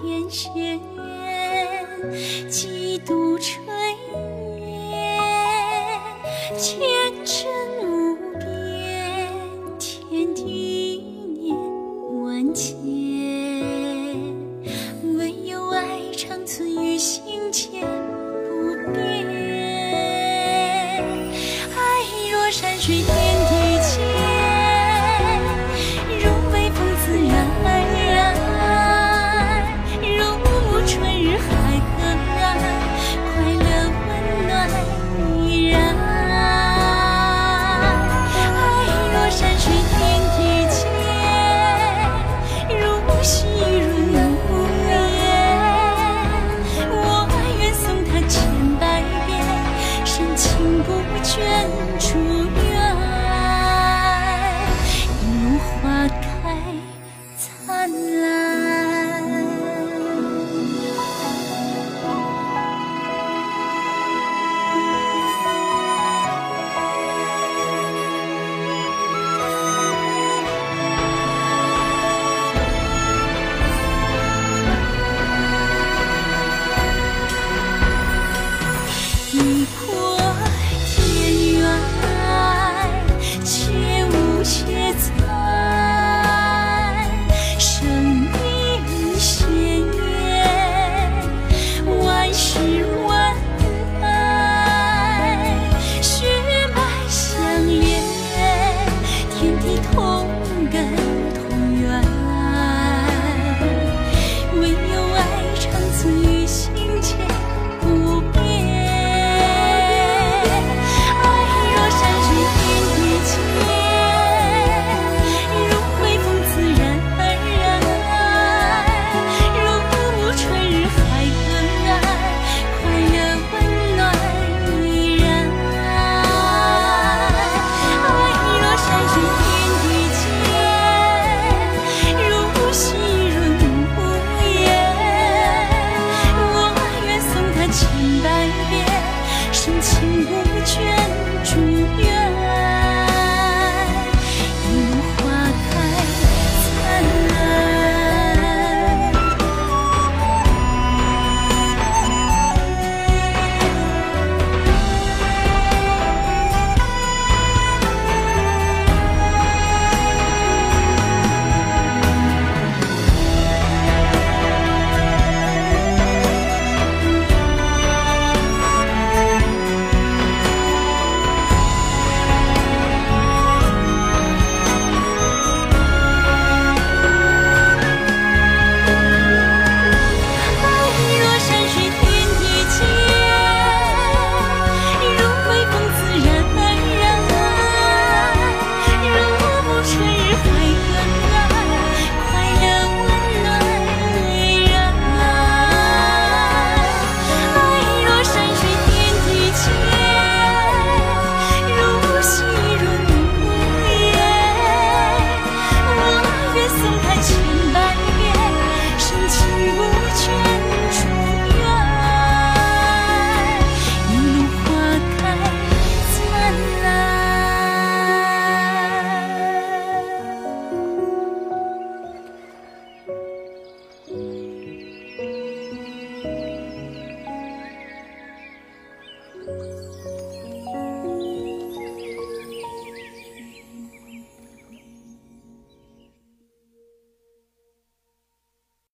天旋几度春